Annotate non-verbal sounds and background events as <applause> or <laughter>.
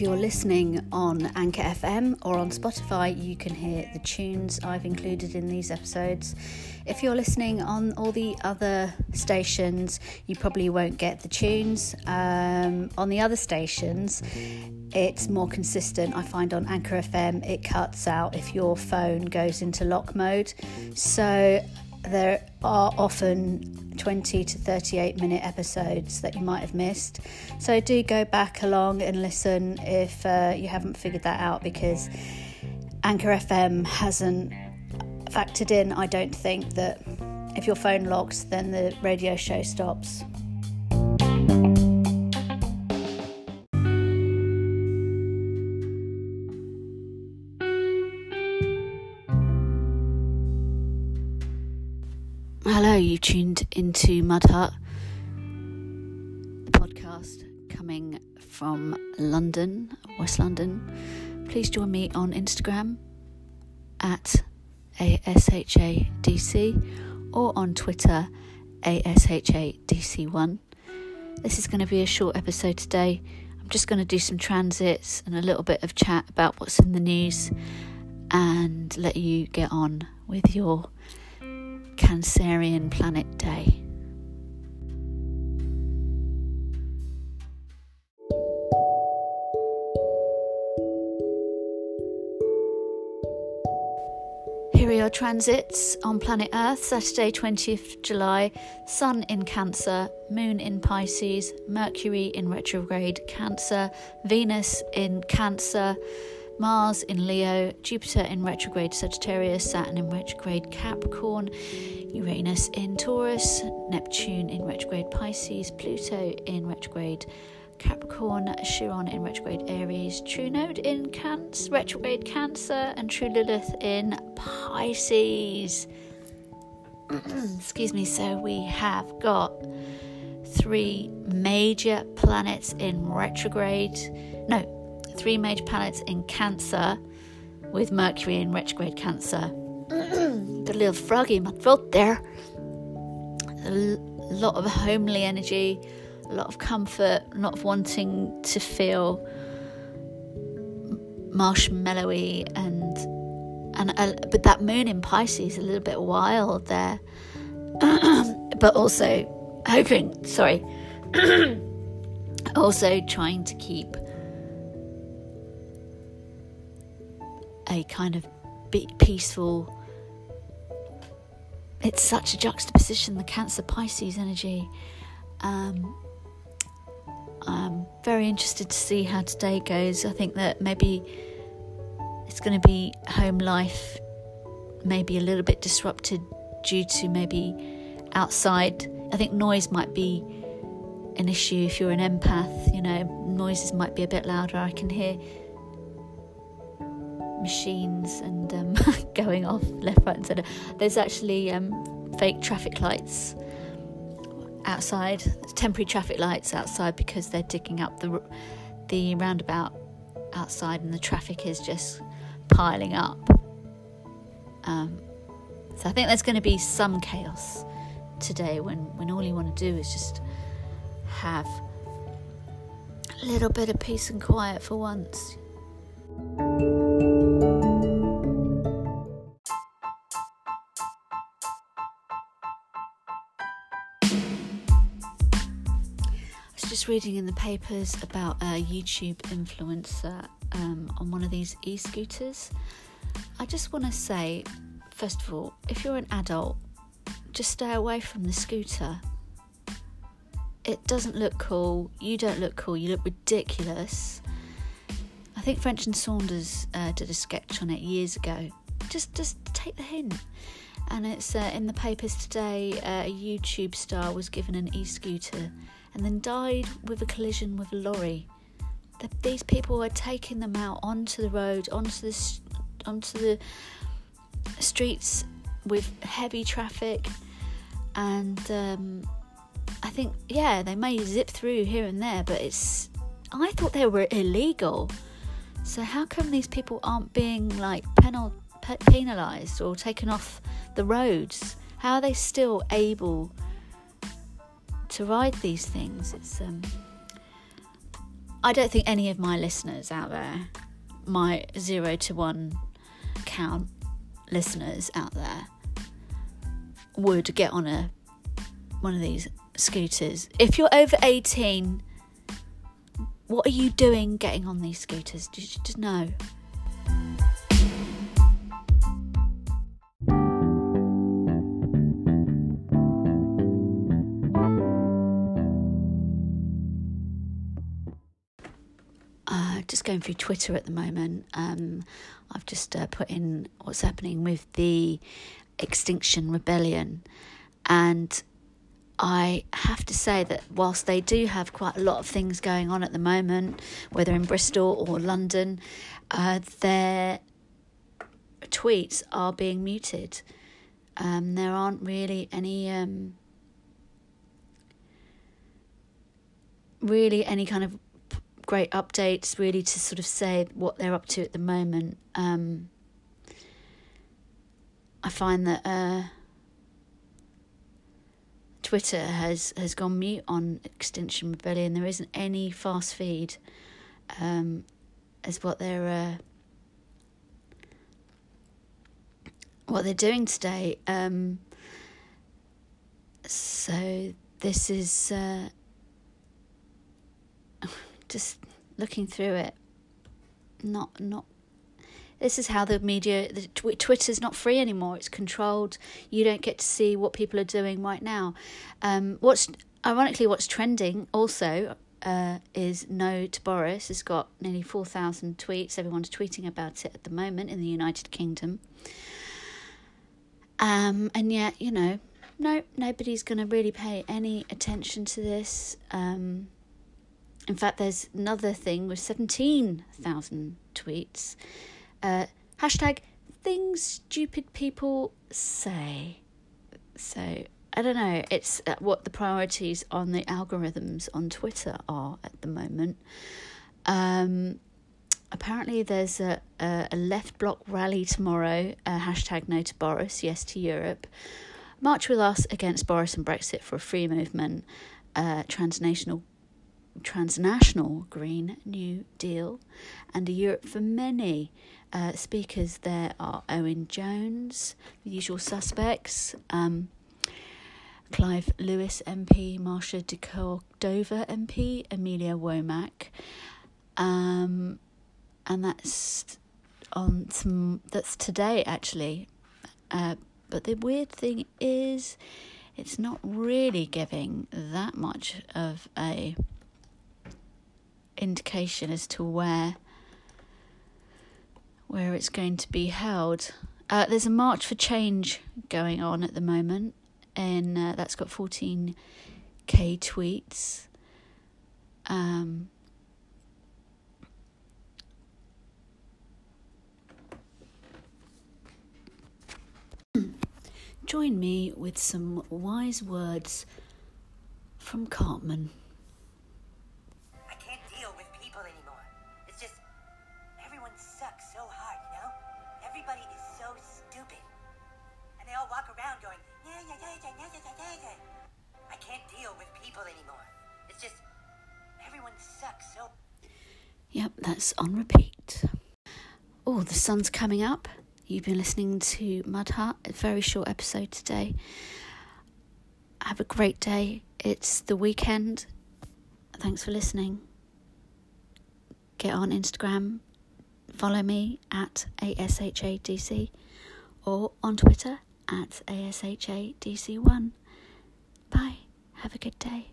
If you're listening on Anchor FM or on Spotify, you can hear the tunes I've included in these episodes. If you're listening on all the other stations, you probably won't get the tunes. Um, on the other stations, it's more consistent. I find on Anchor FM, it cuts out if your phone goes into lock mode. So there are often 20 to 38 minute episodes that you might have missed. So do go back along and listen if uh, you haven't figured that out because Anchor FM hasn't factored in, I don't think, that if your phone locks, then the radio show stops. Hello, you tuned into Mud Hut, the podcast coming from London, West London. Please join me on Instagram at ASHADC or on Twitter ASHADC1. This is going to be a short episode today. I'm just going to do some transits and a little bit of chat about what's in the news and let you get on with your Cancerian Planet Day. Here are your transits on planet Earth Saturday, 20th July. Sun in Cancer, Moon in Pisces, Mercury in retrograde Cancer, Venus in Cancer. Mars in Leo, Jupiter in retrograde Sagittarius, Saturn in retrograde Capricorn, Uranus in Taurus, Neptune in retrograde Pisces, Pluto in retrograde Capricorn, Chiron in retrograde Aries, True Node in Cancer, retrograde Cancer, and True Lilith in Pisces. <clears throat> Excuse me, so we have got three major planets in retrograde. No, three major planets in Cancer, with Mercury in retrograde Cancer. <clears throat> Got a little froggy in my throat there. A lot of homely energy, a lot of comfort, of wanting to feel marshmallowy and and but that moon in Pisces a little bit wild there, <clears throat> but also hoping. Sorry. <clears throat> also trying to keep a kind of peaceful. It's such a juxtaposition, the Cancer Pisces energy. Um, I'm very interested to see how today goes. I think that maybe it's going to be home life, maybe a little bit disrupted due to maybe outside. I think noise might be an issue if you're an empath, you know, noises might be a bit louder. I can hear machines and um, <laughs> going off left, right, and centre. There's actually um, fake traffic lights outside, temporary traffic lights outside because they're digging up the the roundabout outside, and the traffic is just piling up. Um, so I think there's going to be some chaos today when when all you want to do is just have a little bit of peace and quiet for once. Reading in the papers about a YouTube influencer um, on one of these e scooters. I just want to say, first of all, if you're an adult, just stay away from the scooter. It doesn't look cool. You don't look cool. You look ridiculous. I think French and Saunders uh, did a sketch on it years ago. Just, just take the hint. And it's uh, in the papers today. Uh, a YouTube star was given an e-scooter and then died with a collision with a lorry. The, these people were taking them out onto the road, onto the onto the streets with heavy traffic, and um, I think yeah, they may zip through here and there, but it's. I thought they were illegal. So how come these people aren't being like penal, penalised or taken off the roads? How are they still able to ride these things. It's um, I don't think any of my listeners out there, my zero to one count listeners out there, would get on a one of these scooters. If you're over 18, what are you doing getting on these scooters? Did you just know? Uh, just going through Twitter at the moment. Um, I've just uh, put in what's happening with the Extinction Rebellion, and I have to say that whilst they do have quite a lot of things going on at the moment, whether in Bristol or London, uh, their tweets are being muted. Um, there aren't really any um, really any kind of great updates really to sort of say what they're up to at the moment. Um, I find that uh, Twitter has, has gone mute on Extinction Rebellion. There isn't any fast feed um, as what they're uh, what they're doing today. Um, so this is uh, just looking through it. Not not this is how the media the tw- twitter's not free anymore. It's controlled. You don't get to see what people are doing right now. Um, what's ironically what's trending also uh, is no to boris it's got nearly 4000 tweets. Everyone's tweeting about it at the moment in the united kingdom. Um, and yet you know no nobody's going to really pay any attention to this. Um, in fact there's another thing with 17000 tweets uh, hashtag things stupid people say. So I don't know. It's uh, what the priorities on the algorithms on Twitter are at the moment. Um, apparently, there's a, a, a, Left Bloc rally tomorrow. Uh, hashtag no to Boris, yes to Europe. March with us against Boris and Brexit for a free movement. Uh, transnational transnational Green New Deal and a Europe for Many. Uh, speakers there are Owen Jones, the usual suspects, um, Clive Lewis MP, Marsha de Cordova MP, Amelia Womack, um, and that's on some. That's today actually. Uh, but the weird thing is, it's not really giving that much of a indication as to where where it's going to be held. Uh, there's a march for change going on at the moment, and uh, that's got 14k tweets. Um, join me with some wise words from Cartman. Yep, that's on repeat. Oh, the sun's coming up. You've been listening to Mud Hut, a very short episode today. Have a great day. It's the weekend. Thanks for listening. Get on Instagram, follow me at ASHADC or on Twitter at ASHADC1. Bye. Have a good day.